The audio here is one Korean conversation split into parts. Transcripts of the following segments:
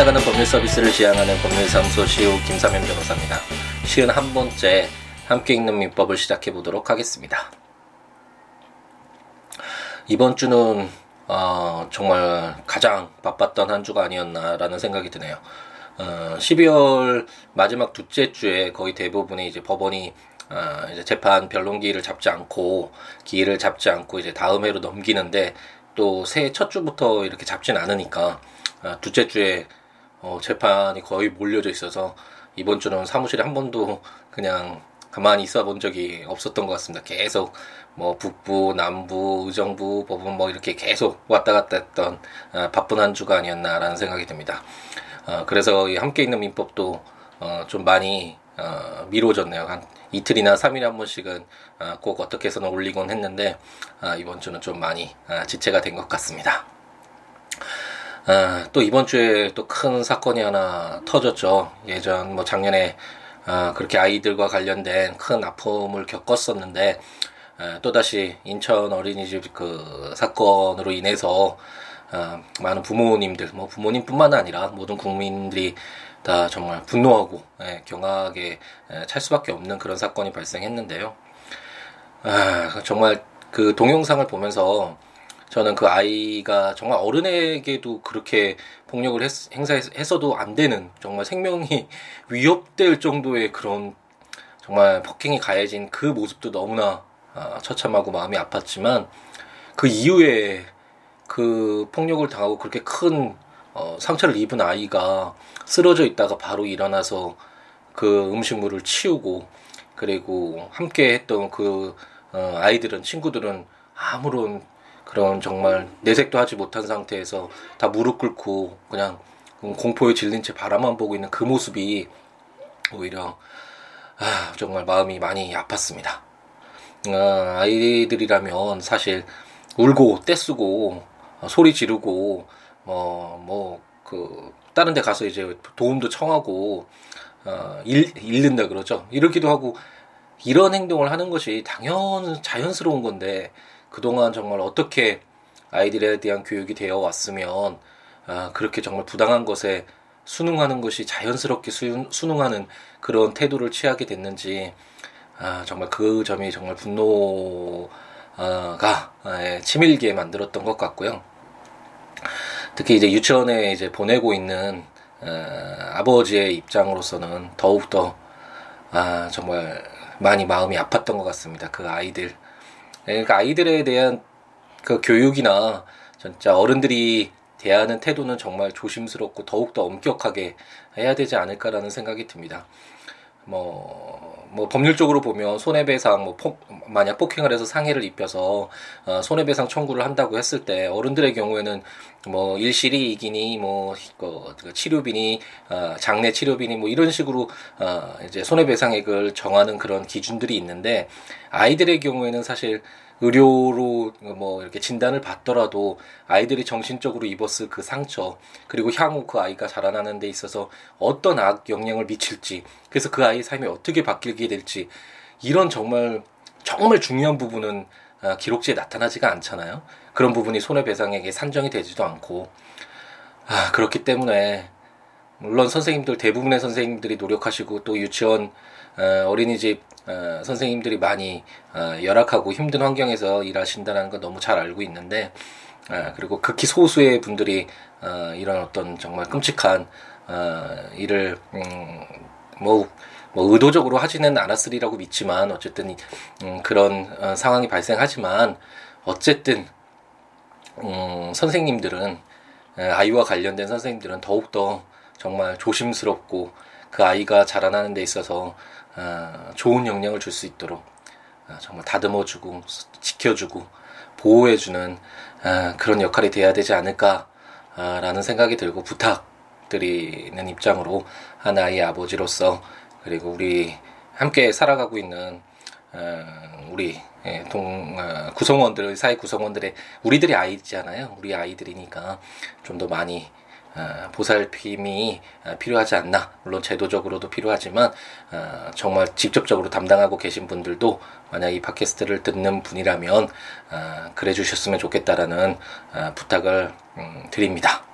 찾아가는 법률 서비스를 지향하는 법률사무소 시우 김사면 변호사입니다. 시은 한 번째 함께 읽는 민법을 시작해 보도록 하겠습니다. 이번 주는 어, 정말 가장 바빴던 한 주가 아니었나라는 생각이 드네요. 어, 12월 마지막 둘째 주에 거의 대부분의 이제 법원이 어, 이제 재판 변론 기일을 잡지 않고 기일을 잡지 않고 이제 다음 해로 넘기는데 또 새해 첫 주부터 이렇게 잡진 않으니까 어, 둘째 주에 어, 재판이 거의 몰려져 있어서 이번 주는 사무실에 한 번도 그냥 가만히 있어 본 적이 없었던 것 같습니다. 계속 뭐 북부, 남부, 의정부, 법원 뭐 이렇게 계속 왔다 갔다 했던 어, 바쁜 한 주가 아니었나라는 생각이 듭니다. 어, 그래서 이 함께 있는 민법도 어, 좀 많이 어, 미뤄졌네요. 한 이틀이나 3일에 한 번씩은 어, 꼭 어떻게 해서는 올리곤 했는데 어, 이번 주는 좀 많이 어, 지체가 된 것 같습니다. 아, 또 이번 주에 또 큰 사건이 하나 터졌죠. 예전 뭐 작년에 아, 그렇게 아이들과 관련된 큰 아픔을 겪었었는데 아, 또다시 인천 어린이집 그 사건으로 인해서 아, 많은 부모님들, 뭐 부모님뿐만 아니라 모든 국민들이 다 정말 분노하고 예, 경악에 예, 찰 수밖에 없는 그런 사건이 발생했는데요. 아, 정말 그 동영상을 보면서 저는 그 아이가 정말 어른에게도 그렇게 폭력을 했, 행사했어도 안 되는 정말 생명이 위협될 정도의 그런 정말 폭행이 가해진 그 모습도 너무나 아, 처참하고 마음이 아팠지만 그 이후에 그 폭력을 당하고 그렇게 큰 어, 상처를 입은 아이가 쓰러져 있다가 바로 일어나서 그 음식물을 치우고 그리고 함께 했던 그 어, 아이들은 친구들은 아무런 그런 정말 내색도 하지 못한 상태에서 다 무릎 꿇고 그냥 공포에 질린 채 바라만 보고 있는 그 모습이 오히려 아, 정말 마음이 많이 아팠습니다. 아, 아이들이라면 사실 울고 떼쓰고 소리 지르고 뭐뭐그 다른 데 가서 이제 도움도 청하고 어, 잃, 잃는다 그러죠. 이러기도 하고 이런 행동을 하는 것이 당연 자연스러운 건데 그동안 정말 어떻게 아이들에 대한 교육이 되어 왔으면 아, 그렇게 정말 부당한 것에 순응하는 것이 자연스럽게 수, 순응하는 그런 태도를 취하게 됐는지 아, 정말 그 점이 정말 분노가 예, 치밀게 만들었던 것 같고요. 특히 이제 유치원에 이제 보내고 있는 어, 아버지의 입장으로서는 더욱더 아, 정말 많이 마음이 아팠던 것 같습니다. 그 아이들 네, 그러니까 아이들에 대한 그 교육이나 진짜 어른들이 대하는 태도는 정말 조심스럽고 더욱더 엄격하게 해야 되지 않을까라는 생각이 듭니다. 뭐, 뭐 법률적으로 보면 손해배상 뭐 폭, 만약 폭행을 해서 상해를 입혀서 어, 손해배상 청구를 한다고 했을 때 어른들의 경우에는 뭐 일실이 이기니 뭐 그, 그 치료비니 어, 장례 치료비니 뭐 이런 식으로 어, 이제 손해배상액을 정하는 그런 기준들이 있는데 아이들의 경우에는 사실 의료로 뭐 이렇게 진단을 받더라도 아이들이 정신적으로 입었을 그 상처 그리고 향후 그 아이가 자라나는 데 있어서 어떤 악 영향을 미칠지 그래서 그 아이의 삶이 어떻게 바뀌게 될지 이런 정말 정말 중요한 부분은 아, 기록지에 나타나지가 않잖아요. 그런 부분이 손해배상액에 산정이 되지도 않고 아, 그렇기 때문에 물론 선생님들 대부분의 선생님들이 노력하시고 또 유치원 어, 어린이집 어, 선생님들이 많이 어, 열악하고 힘든 환경에서 일하신다는 거 너무 잘 알고 있는데 어, 그리고 극히 소수의 분들이 어, 이런 어떤 정말 끔찍한 어, 일을 음, 뭐, 뭐 의도적으로 하지는 않았으리라고 믿지만 어쨌든 음, 그런 어, 상황이 발생하지만 어쨌든 음, 선생님들은 아이와 관련된 선생님들은 더욱더 정말 조심스럽고 그 아이가 자라나는 데 있어서 어, 좋은 영향을 줄 수 있도록 어, 정말 다듬어주고 지켜주고 보호해주는 어, 그런 역할이 돼야 되지 않을까라는 생각이 들고 부탁드리는 입장으로 한 아이의 아버지로서 그리고 우리 함께 살아가고 있는 우리 예, 동 구성원들 사회 구성원들의 우리들의 아이잖아요. 우리 아이들이니까 좀 더 많이 어, 보살핌이 어, 필요하지 않나 물론 제도적으로도 필요하지만 어, 정말 직접적으로 담당하고 계신 분들도 만약 이 팟캐스트를 듣는 분이라면 그래 주셨으면 좋겠다라는 부탁을 음, 드립니다.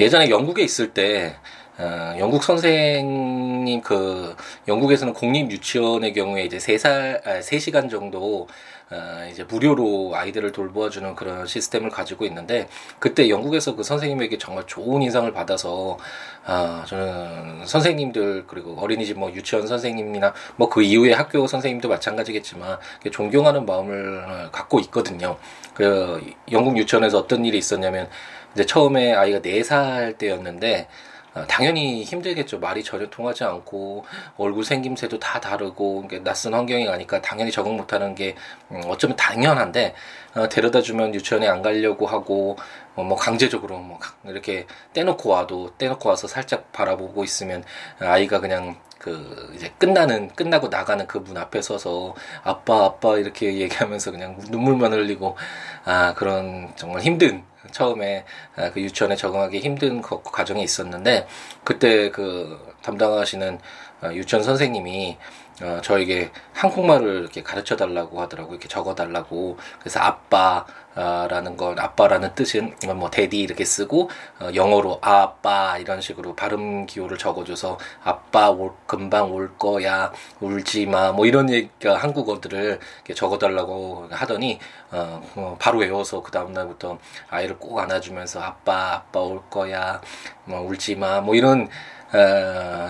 예전에 영국에 있을 때 어, 영국 선생님 그 영국에서는 공립 유치원의 경우에 이제 세살 아, 세 시간 정도 어, 이제 무료로 아이들을 돌보아주는 그런 시스템을 가지고 있는데 그때 영국에서 그 선생님에게 정말 좋은 인상을 받아서 아 저는 선생님들 그리고 어린이집 뭐 유치원 선생님이나 뭐 그 이후에 학교 선생님도 마찬가지겠지만 존경하는 마음을 갖고 있거든요. 그 영국 유치원에서 어떤 일이 있었냐면 이제 처음에 아이가 네 살 때였는데 어, 당연히 힘들겠죠. 말이 전혀 통하지 않고 얼굴 생김새도 다 다르고 낯선 환경에 가니까 당연히 적응 못하는 게 음, 어쩌면 당연한데 어, 데려다 주면 유치원에 안 가려고 하고 어, 뭐 강제적으로 뭐 이렇게 떼놓고 와도 떼놓고 와서 살짝 바라보고 있으면 아이가 그냥 그 이제 끝나는 끝나고 나가는 그 문 앞에 서서 아빠 아빠 이렇게 얘기하면서 그냥 눈물만 흘리고 아 그런 정말 힘든 처음에 아, 그 유치원에 적응하기 힘든 과정이 있었는데 그때 그 담당하시는 어, 유치원 선생님이 어, 저에게 한국말을 이렇게 가르쳐 달라고 하더라고요. 이렇게 적어 달라고. 그래서 아빠라는 건 아빠라는 뜻은 뭐 데디 이렇게 쓰고 어, 영어로 아빠 이런 식으로 발음 기호를 적어줘서 아빠 올, 금방 올 거야 울지 마 뭐 이런 얘기 한국어들을 이렇게 적어 달라고 하더니 어, 어, 바로 외워서 그 다음 날부터 아이를 꼭 안아주면서 아빠 아빠 올 거야 뭐 울지 마 뭐 이런 에,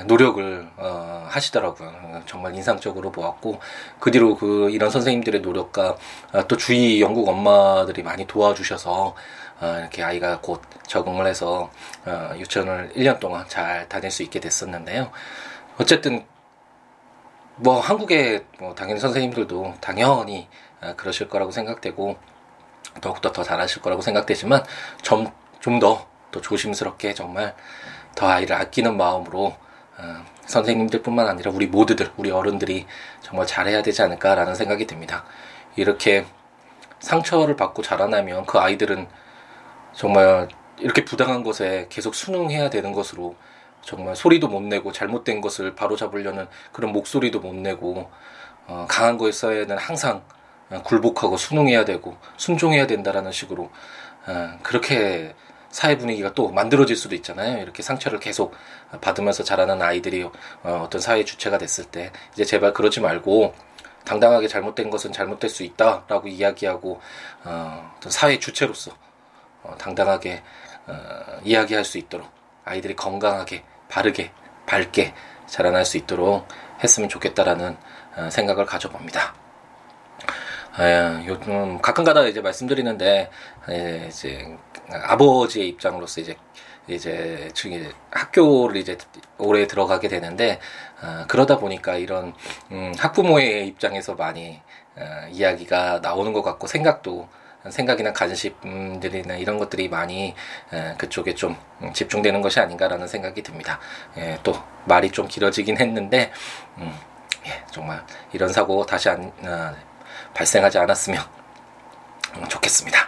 노력을 어, 하시더라고요. 정말 인상적으로 보았고 그 뒤로 그 이런 선생님들의 노력과 어, 또 주위 영국 엄마들이 많이 도와주셔서 어, 이렇게 아이가 곧 적응을 해서 어, 유치원을 1년 동안 잘 다닐 수 있게 됐었는데요. 어쨌든 뭐 한국의 뭐 당연히 선생님들도 당연히 어, 그러실 거라고 생각되고 더욱더 더 잘하실 거라고 생각되지만 좀 좀더또 조심스럽게 정말 더 아이를 아끼는 마음으로 어, 선생님들뿐만 아니라 우리 모두들, 우리 어른들이 정말 잘해야 되지 않을까라는 생각이 듭니다. 이렇게 상처를 받고 자라나면 그 아이들은 정말 이렇게 부당한 것에 계속 순응해야 되는 것으로 정말 소리도 못 내고 잘못된 것을 바로 잡으려는 그런 목소리도 못 내고 어, 강한 거에서에는 항상 어, 굴복하고 순응해야 되고 순종해야 된다라는 식으로 어, 그렇게 사회 분위기가 또 만들어질 수도 있잖아요. 이렇게 상처를 계속 받으면서 자라는 아이들이 어, 떤 사회 주체가 됐을 때 이제 제발 그러지 말고 당당하게 잘못된 것은 잘못될 수 있다라고 이야기하고 어, 어떤 사회 주체로서 어, 당당하게 어, 이야기할 수 있도록 아이들이 건강하게 바르게 밝게 자라날 수 있도록 했으면 좋겠다라는 어, 생각을 가져봅니다. 아, 요즘 가끔가다 이제 말씀드리는데 예, 이제 아버지의 입장으로서 이제 이제 중에 학교를 이제 올해 들어가게 되는데 어, 그러다 보니까 이런 음, 학부모의 입장에서 많이 어, 이야기가 나오는 것 같고 생각도 생각이나 관심들이나 이런 것들이 많이 에, 그쪽에 좀 집중되는 것이 아닌가라는 생각이 듭니다. 예, 또 말이 좀 길어지긴 했는데 음, 예, 정말 이런 사고 다시 안, 어, 발생하지 않았으면 좋겠습니다.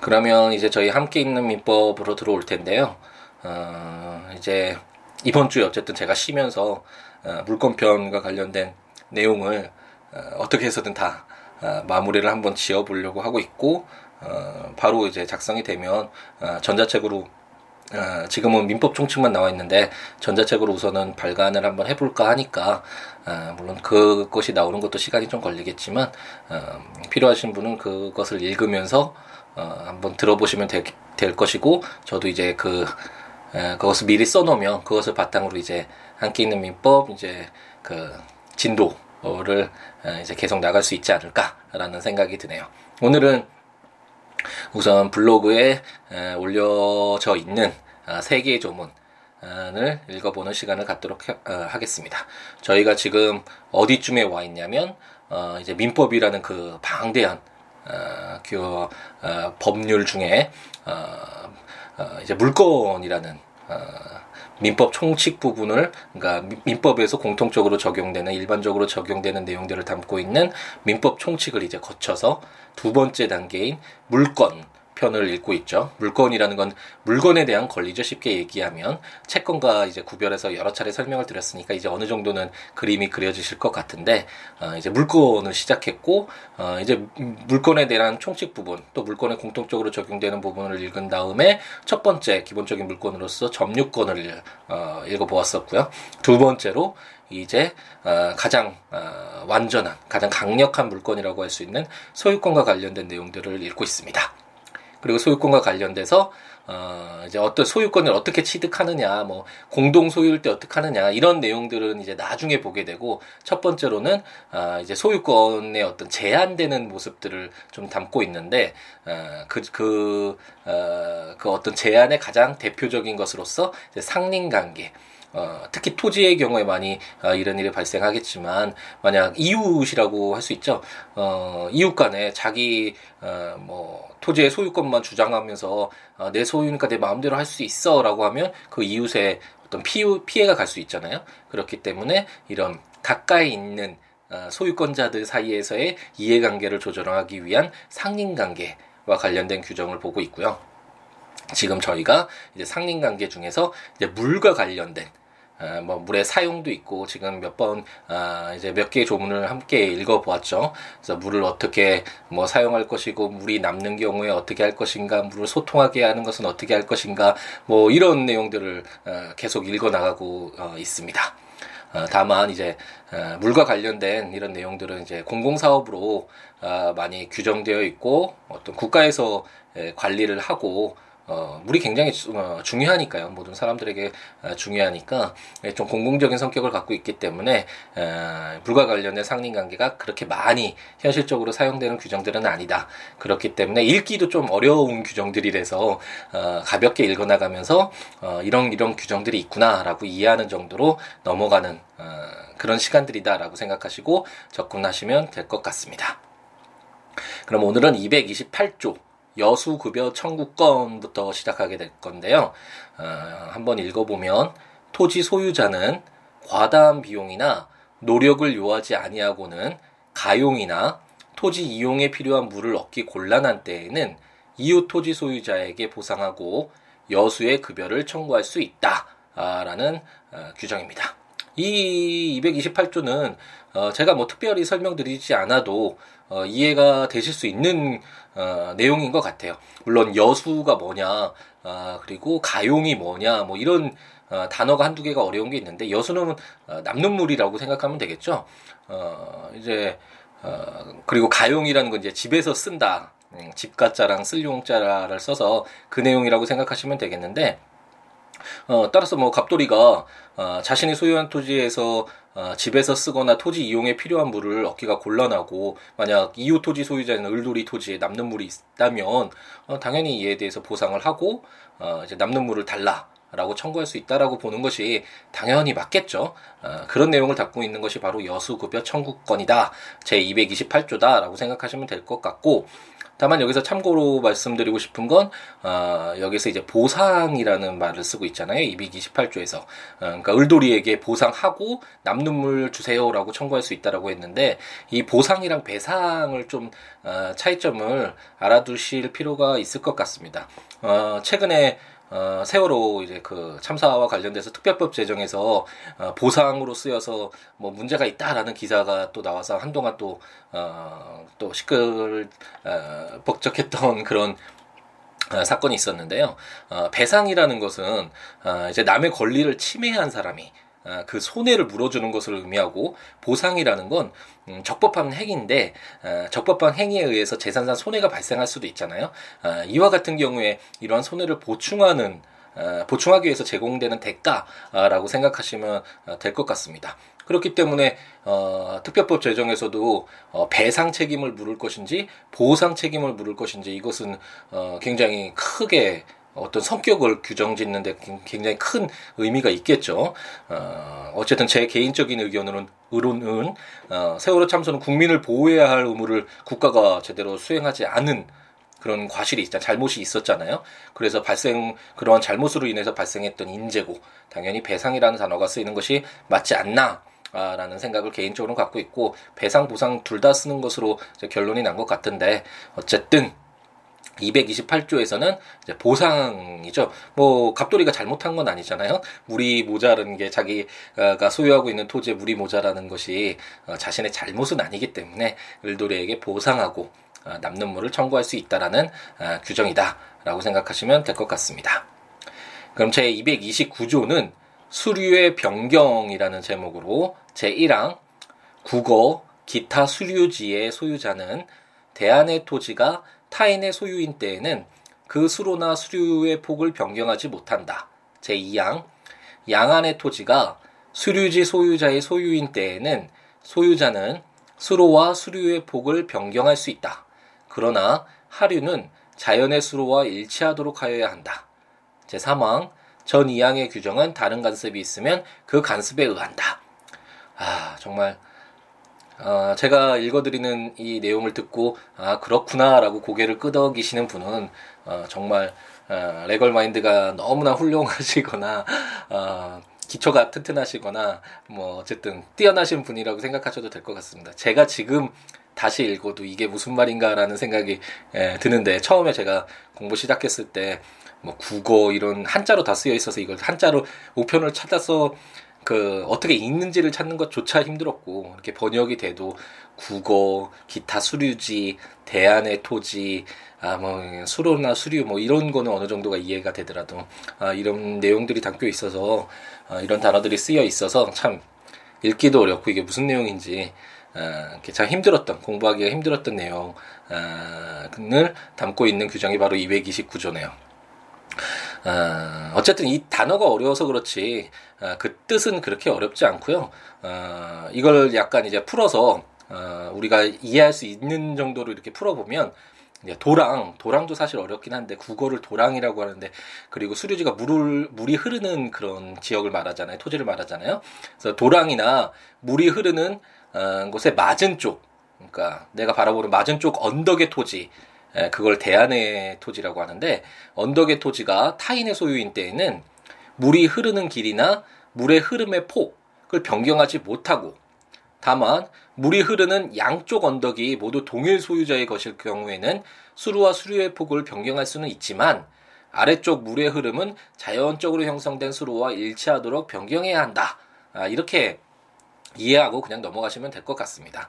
그러면 이제 저희 함께 있는 민법으로 들어올 텐데요. 어, 이제 이번 주에 어쨌든 제가 쉬면서 어, 물권편과 관련된 내용을 어, 떻게 해서든 다 어, 마무리를 한번 지어보려고 하고 있고 어, 바로 이제 작성이 되면 어, 전자책으로 어, 지금은 민법 총칙만 나와 있는데 전자책으로 우선은 발간을 한번 해볼까 하니까 어, 물론 그것이 나오는 것도 시간이 좀 걸리겠지만 어, 필요하신 분은 그것을 읽으면서 어, 한번 들어보시면 되, 될 것이고 저도 이제 그 에, 그것을 미리 써놓으면 그것을 바탕으로 이제 함께 있는 민법 이제 그 진도를 에, 이제 계속 나갈 수 있지 않을까라는 생각이 드네요. 오늘은 우선 블로그에 에, 올려져 있는 아, 세 개의 조문을 읽어보는 시간을 갖도록 하, 어, 하겠습니다. 저희가 지금 어디쯤에 와 있냐면 어, 이제 민법이라는 그 방대한 어, 그 어, 법률 중에 이제 물건이라는 어, 민법 총칙 부분을 그러니까 민법에서 공통적으로 적용되는 일반적으로 적용되는 내용들을 담고 있는 민법 총칙을 이제 거쳐서 두 번째 단계인 물건 편을 읽고 있죠. 물건이라는 건 물건에 대한 권리죠. 쉽게 얘기하면 채권과 이제 구별해서 여러 차례 설명을 드렸으니까 이제 어느 정도는 그림이 그려지실 것 같은데 어, 이제 물건을 시작했고 어, 이제 물건에 대한 총칙 부분 또 물건에 공통적으로 적용되는 부분을 읽은 다음에 첫 번째 기본적인 물건으로서 점유권을 어, 읽어보았었고요. 두 번째로 이제 어, 가장 어, 완전한 가장 강력한 물건이라고 할 수 있는 소유권과 관련된 내용들을 읽고 있습니다. 그리고 소유권과 관련돼서 어, 이제 어떤 소유권을 어떻게 취득하느냐, 뭐, 공동 소유일 때 어떻게 하느냐, 이런 내용들은 이제 나중에 보게 되고, 첫 번째로는, 아, 이제 소유권의 어떤 제한되는 모습들을 좀 담고 있는데, 어, 그, 그, 어, 그 어떤 제한의 가장 대표적인 것으로서, 이제 상린 관계, 어, 특히 토지의 경우에 많이 어, 이런 일이 발생하겠지만 만약 이웃이라고 할 수 있죠. 어, 이웃 간에 자기 어, 뭐 토지의 소유권만 주장하면서 어, 내 소유니까 내 마음대로 할 수 있어라고 하면 그 이웃의 어떤 피, 피해가 갈 수 있잖아요. 그렇기 때문에 이런 가까이 있는 어, 소유권자들 사이에서의 이해관계를 조절하기 위한 상린관계와 관련된 규정을 보고 있고요. 지금 저희가 이제 상린관계 중에서 이제 물과 관련된 아, 뭐 물의 사용도 있고 지금 몇번 아, 이제 몇 개의 조문을 함께 읽어보았죠. 그래서 물을 어떻게 뭐 사용할 것이고 물이 남는 경우에 어떻게 할 것인가, 물을 소통하게 하는 것은 어떻게 할 것인가, 뭐 이런 내용들을 어, 계속 읽어 나가고 어, 있습니다. 어, 다만 이제 어, 물과 관련된 이런 내용들은 이제 공공사업으로 어, 많이 규정되어 있고 어떤 국가에서 에, 관리를 하고 어, 물이 굉장히 어, 중요하니까요. 모든 사람들에게 어, 중요하니까 예, 좀 공공적인 성격을 갖고 있기 때문에 어, 물과 관련된 상린관계가 그렇게 많이 현실적으로 사용되는 규정들은 아니다. 그렇기 때문에 읽기도 좀 어려운 규정들이라서 어, 가볍게 읽어나가면서 어, 이런 이런 규정들이 있구나라고 이해하는 정도로 넘어가는 어, 그런 시간들이다라고 생각하시고 접근하시면 될 것 같습니다. 그럼 오늘은 228조 여수급여 청구권부터 시작하게 될 건데요. 어, 한번 읽어보면 토지 소유자는 과다한 비용이나 노력을 요하지 아니하고는 가용이나 토지 이용에 필요한 물을 얻기 곤란한 때에는 이웃 토지 소유자에게 보상하고 여수의 급여를 청구할 수 있다라는 어, 규정입니다. 이 228조는 어, 제가 뭐 특별히 설명드리지 않아도 어, 이해가 되실 수 있는 어, 내용인 것 같아요. 물론 여수가 뭐냐, 어, 그리고 가용이 뭐냐, 뭐 이런 어, 단어가 한두 개가 어려운 게 있는데 여수는 어, 남는 물이라고 생각하면 되겠죠. 어, 이제 어, 그리고 가용이라는 건 이제 집에서 쓴다. 음, 집가자랑 쓸용자를 써서 그 내용이라고 생각하시면 되겠는데 어, 따라서 뭐 갑돌이가 어, 자신이 소유한 토지에서 어, 집에서 쓰거나 토지 이용에 필요한 물을 얻기가 곤란하고 만약 이웃 토지 소유자는 을돌이 토지에 남는 물이 있다면 어, 당연히 이에 대해서 보상을 하고 어, 이제 남는 물을 달라. 라고 청구할 수 있다라고 보는 것이 당연히 맞겠죠. 어, 그런 내용을 담고 있는 것이 바로 여수급여 청구권이다. 제 228조다라고 생각하시면 될 것 같고 다만 여기서 참고로 말씀드리고 싶은 건 어, 여기서 이제 보상이라는 말을 쓰고 있잖아요. 228조에서 어, 그러니까 을돌이에게 보상하고 남는 물 주세요라고 청구할 수 있다라고 했는데 이 보상이랑 배상을 좀 어, 차이점을 알아두실 필요가 있을 것 같습니다. 어, 최근에 어, 세월호 이제 그 참사와 관련돼서 특별법 제정에서 어, 보상으로 쓰여서 뭐 문제가 있다라는 기사가 또 나와서 한동안 또, 어, 또 시끌, 어, 벅적했던 그런 어, 사건이 있었는데요. 어, 배상이라는 것은 어, 이제 남의 권리를 침해한 사람이 아, 그 손해를 물어주는 것을 의미하고 보상이라는 건 음, 적법한 행위인데 아, 적법한 행위에 의해서 재산상 손해가 발생할 수도 있잖아요. 아, 이와 같은 경우에 이러한 손해를 보충하는 보충하기 위해서 제공되는 대가라고 생각하시면 될 것 같습니다. 그렇기 때문에 어, 특별법 제정에서도 어, 배상 책임을 물을 것인지 보상 책임을 물을 것인지 이것은 어, 굉장히 크게 어떤 성격을 규정짓는데 굉장히 큰 의미가 있겠죠. 어, 어쨌든 제 개인적인 의견으로는 의론은 어, 세월호 참사는 국민을 보호해야 할 의무를 국가가 제대로 수행하지 않은 그런 과실이 있잖아 잘못이 있었잖아요. 그래서 발생 그러한 잘못으로 인해서 발생했던 인재고 당연히 배상이라는 단어가 쓰이는 것이 맞지 않나. 라는 생각을 개인적으로 갖고 있고 배상 보상 둘 다 쓰는 것으로 결론이 난 것 같은데 어쨌든 228조에서는 보상이죠. 뭐 갑돌이가 잘못한 건 아니잖아요. 물이 모자라는 게 자기가 소유하고 있는 토지에 물이 모자라는 것이 어, 자신의 잘못은 아니기 때문에 을돌이에게 보상하고 어, 남는 물을 청구할 수 있다라는 어, 규정이다라고 생각하시면 될 것 같습니다. 그럼 제 229조는 수류의 변경이라는 제목으로 제 1항 국어 기타 수류지의 소유자는 대안의 토지가 타인의 소유인 때에는 그 수로나 수류의 폭을 변경하지 못한다. 제2항 양안의 토지가 수류지 소유자의 소유인 때에는 소유자는 수로와 수류의 폭을 변경할 수 있다. 그러나 하류는 자연의 수로와 일치하도록 하여야 한다. 제3항 전 2항의 규정은 다른 간섭이 있으면 그 간섭에 의한다. 아, 정말 어, 제가 읽어드리는 이 내용을 듣고 아 그렇구나라고 고개를 끄덕이시는 분은 어, 정말 어, 레걸 마인드가 너무나 훌륭하시거나 어, 기초가 튼튼하시거나 뭐 어쨌든 뛰어나신 분이라고 생각하셔도 될 것 같습니다. 제가 지금 다시 읽어도 이게 무슨 말인가라는 생각이 예, 드는데 처음에 제가 공부 시작했을 때 뭐 국어 이런 한자로 다 쓰여 있어서 이걸 한자로 우편을 찾아서 그 어떻게 읽는지를 찾는 것조차 힘들었고 이렇게 번역이 돼도 국어, 기타 수류지, 대안의 토지, 아뭐 수로나 수류 뭐 이런 거는 어느 정도가 이해가 되더라도 아 이런 내용들이 담겨 있어서 아, 이런 단어들이 쓰여 있어서 참 읽기도 어렵고 이게 무슨 내용인지 아, 참 힘들었던 공부하기가 힘들었던 내용을 아, 담고 있는 규정이 바로 229조네요. 어, 어쨌든 이 단어가 어려워서 그렇지 어, 그 뜻은 그렇게 어렵지 않고요. 어, 이걸 약간 이제 풀어서 어, 우리가 이해할 수 있는 정도로 이렇게 풀어보면 도랑 도랑도 사실 어렵긴 한데 국어를 도랑이라고 하는데 그리고 수류지가 물을 물이 흐르는 그런 지역을 말하잖아요 토지를 말하잖아요 그래서 도랑이나 물이 흐르는 어, 곳에 맞은 쪽 그러니까 내가 바라보는 맞은 쪽 언덕의 토지 그걸 대안의 토지라고 하는데 언덕의 토지가 타인의 소유인 때에는 물이 흐르는 길이나 물의 흐름의 폭을 변경하지 못하고 다만 물이 흐르는 양쪽 언덕이 모두 동일 소유자의 것일 경우에는 수루와 수류의 폭을 변경할 수는 있지만 아래쪽 물의 흐름은 자연적으로 형성된 수로와 일치하도록 변경해야 한다. 아, 이렇게 이해하고 그냥 넘어가시면 될 것 같습니다.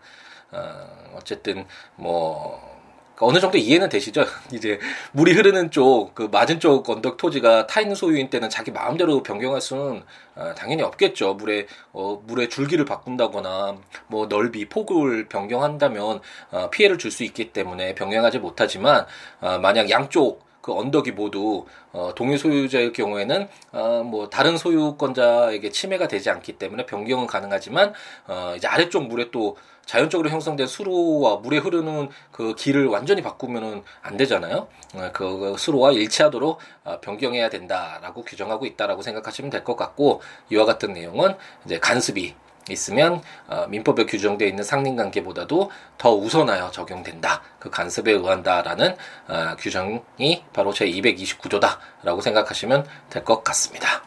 어, 어쨌든 뭐 그러니까 어느 정도 이해는 되시죠? 이제 물이 흐르는 쪽, 그 맞은 쪽 언덕 토지가 타 있는 소유인 때는 자기 마음대로 변경할 수는 어, 당연히 없겠죠. 물에 어, 물의 줄기를 바꾼다거나 뭐 넓이, 폭을 변경한다면 어, 피해를 줄 수 있기 때문에 변경하지 못하지만 어, 만약 양쪽 그 언덕이 모두 어, 동일 소유자일 경우에는 어, 뭐 다른 소유권자에게 침해가 되지 않기 때문에 변경은 가능하지만 어, 이제 아래쪽 물에 또 자연적으로 형성된 수로와 물에 흐르는 그 길을 완전히 바꾸면은 안 되잖아요. 어, 그 수로와 일치하도록 어, 변경해야 된다라고 규정하고 있다라고 생각하시면 될 것 같고 이와 같은 내용은 이제 간습이 있으면 어, 민법에 규정되어 있는 상린관계보다도 더 우선하여 적용된다. 그 간섭에 의한다라는 어, 규정이 바로 제 229조다라고 생각하시면 될 것 같습니다.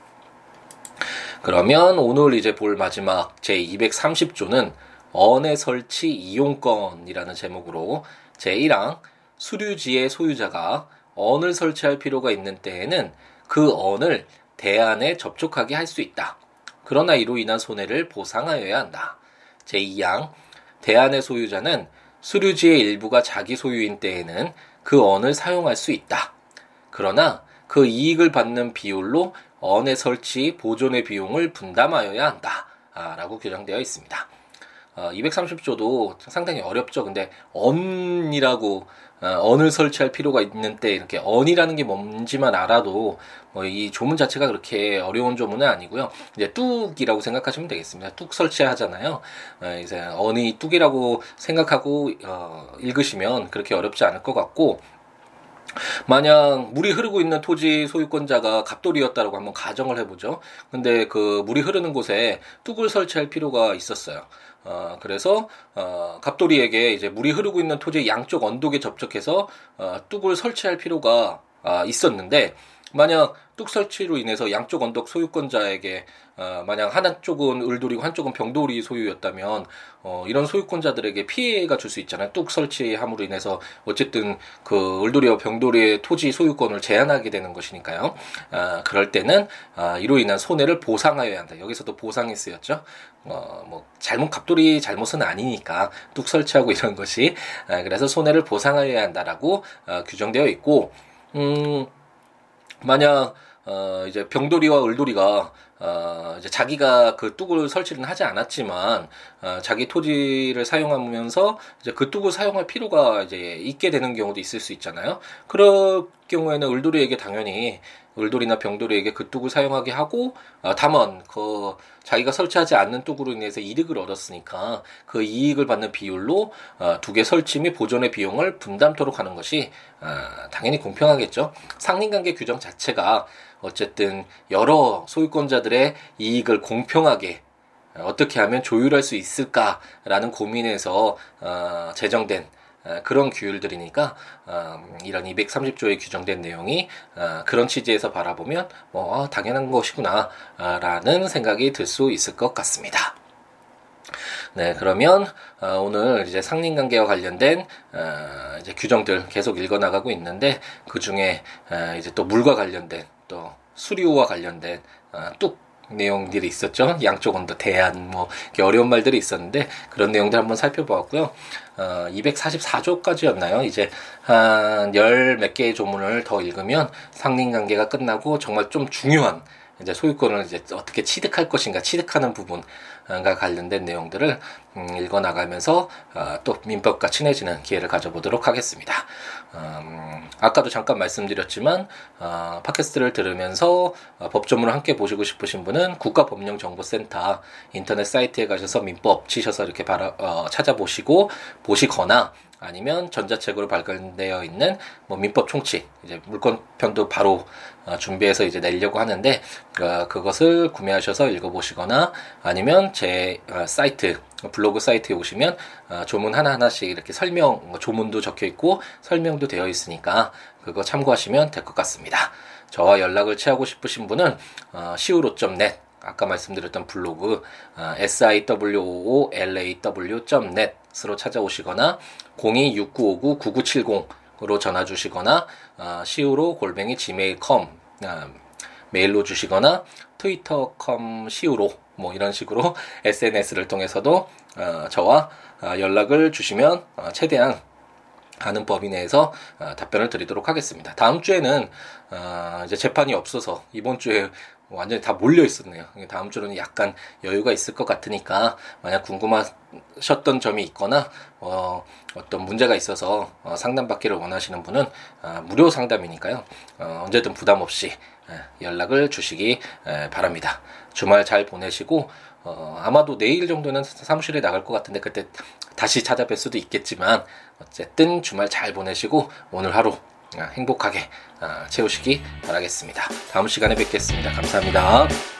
그러면 오늘 이제 볼 마지막 제 230조는 언의 설치 이용권이라는 제목으로 제1항 수류지의 소유자가 언을 설치할 필요가 있는 때에는 그 언을 대안에 접촉하게 할 수 있다. 그러나 이로 인한 손해를 보상하여야 한다. 제2항 대안의 소유자는 수류지의 일부가 자기 소유인 때에는 그 언을 사용할 수 있다. 그러나 그 이익을 받는 비율로 언의 설치, 보존의 비용을 분담하여야 한다. 아, 라고 규정되어 있습니다. 어, 230조도 상당히 어렵죠. 근데 언이라고 어, 언을 설치할 필요가 있는 때 이렇게 언이라는 게 뭔지만 알아도 뭐 이 조문 자체가 그렇게 어려운 조문은 아니고요. 이제 뚝이라고 생각하시면 되겠습니다. 뚝 설치하잖아요. 어, 이제 언이 뚝이라고 생각하고 어, 읽으시면 그렇게 어렵지 않을 것 같고 만약 물이 흐르고 있는 토지 소유권자가 갑돌이었다라고 한번 가정을 해보죠. 근데 그 물이 흐르는 곳에 뚝을 설치할 필요가 있었어요. 어, 그래서 어, 갑돌이에게 이제 물이 흐르고 있는 토지 양쪽 언덕에 접촉해서 어, 뚝을 설치할 필요가 어, 있었는데 만약 뚝 설치로 인해서 양쪽 언덕 소유권자에게 어, 만약 한쪽은 을돌이고 한쪽은 병돌이 소유였다면 어, 이런 소유권자들에게 피해가 줄 수 있잖아요. 뚝 설치함으로 인해서 어쨌든 그 을돌이와 병돌이의 토지 소유권을 제한하게 되는 것이니까요. 아, 그럴 때는 아, 이로 인한 손해를 보상하여야 한다. 여기서도 보상이 쓰였죠. 어, 뭐 잘못 갑돌이 잘못은 아니니까 뚝 설치하고 이런 것이 아, 그래서 손해를 보상하여야 한다라고 어, 규정되어 있고 음 만약 어, 이제 병돌이와 을돌이가 어, 이제 자기가 그 뚝을 설치는 하지 않았지만 어, 자기 토지를 사용하면서 이제 그 뚝을 사용할 필요가 이제 있게 되는 경우도 있을 수 있잖아요. 그럴 경우에는 을돌이에게 당연히 을돌이나 병돌이에게 그 뚝을 사용하게 하고 어, 다만 그 자기가 설치하지 않는 뚝으로 인해서 이득을 얻었으니까 그 이익을 받는 비율로 어, 두개 설치 및 보존의 비용을 분담토록 하는 것이 어, 당연히 공평하겠죠. 상린관계 규정 자체가 어쨌든 여러 소유권자들의 이익을 공평하게 어떻게 하면 조율할 수 있을까라는 고민에서 어, 제정된 어, 그런 규율들이니까 어, 이런 230조에 규정된 내용이 어, 그런 취지에서 바라보면 뭐 아, 당연한 것이구나라는 생각이 들 수 있을 것 같습니다. 네, 그러면 어, 오늘 이제 상린 관계와 관련된 어, 이제 규정들 계속 읽어 나가고 있는데 그 중에 어, 이제 또 물과 관련된 또 수리오와 관련된 어, 뚝 내용들이 있었죠. 양쪽 언더 대안 뭐 어려운 말들이 있었는데 그런 내용들 한번 살펴보았고요. 어, 244조까지였나요? 이제 한 열 몇 개의 조문을 더 읽으면 상린 관계가 끝나고 정말 좀 중요한 이제 소유권을 이제 어떻게 취득할 것인가 취득하는 부분과 관련된 내용들을 음, 읽어 나가면서 어, 또 민법과 친해지는 기회를 가져보도록 하겠습니다. 음, 아까도 잠깐 말씀드렸지만 어, 팟캐스트를 들으면서 어, 법조문을 함께 보시고 싶으신 분은 국가법령정보센터 인터넷 사이트에 가셔서 민법 치셔서 이렇게 바라, 어, 찾아보시고 보시거나 아니면 전자책으로 발간되어 있는 뭐 민법 총칙 이제 물권편도 바로 어, 준비해서 이제 내려고 하는데 어, 그것을 구매하셔서 읽어보시거나 아니면 제 어, 사이트 블로그 사이트에 오시면 어, 조문 하나 하나씩 이렇게 설명 뭐 조문도 적혀 있고 설명도 되어 있으니까 그거 참고하시면 될 것 같습니다. 저와 연락을 취하고 싶으신 분은 어, siwo.net 아까 말씀드렸던 블로그 어, siwoolaw.net으로 찾아오시거나 026959-9970으로 전화 주시거나 어, 시우로 골뱅이 gmail.com 어, 메일로 주시거나 트위터.com 시우로 뭐 이런 식으로 SNS를 통해서도 어, 저와 어, 연락을 주시면 어, 최대한 아는 범위 내에서 어, 답변을 드리도록 하겠습니다. 다음 주에는 어, 이제 재판이 없어서 이번 주에 완전히 다 몰려 있었네요. 다음 주는 약간 여유가 있을 것 같으니까 만약 궁금하셨던 점이 있거나 어, 어떤 문제가 있어서 어, 상담받기를 원하시는 분은 어, 무료 상담이니까요. 어, 언제든 부담 없이 예, 연락을 주시기 예, 바랍니다. 주말 잘 보내시고 어, 아마도 내일 정도는 사무실에 나갈 것 같은데 그때 다시 찾아뵐 수도 있겠지만 어쨌든 주말 잘 보내시고 오늘 하루 아, 행복하게 아, 채우시기 바라겠습니다. 다음 시간에 뵙겠습니다. 감사합니다.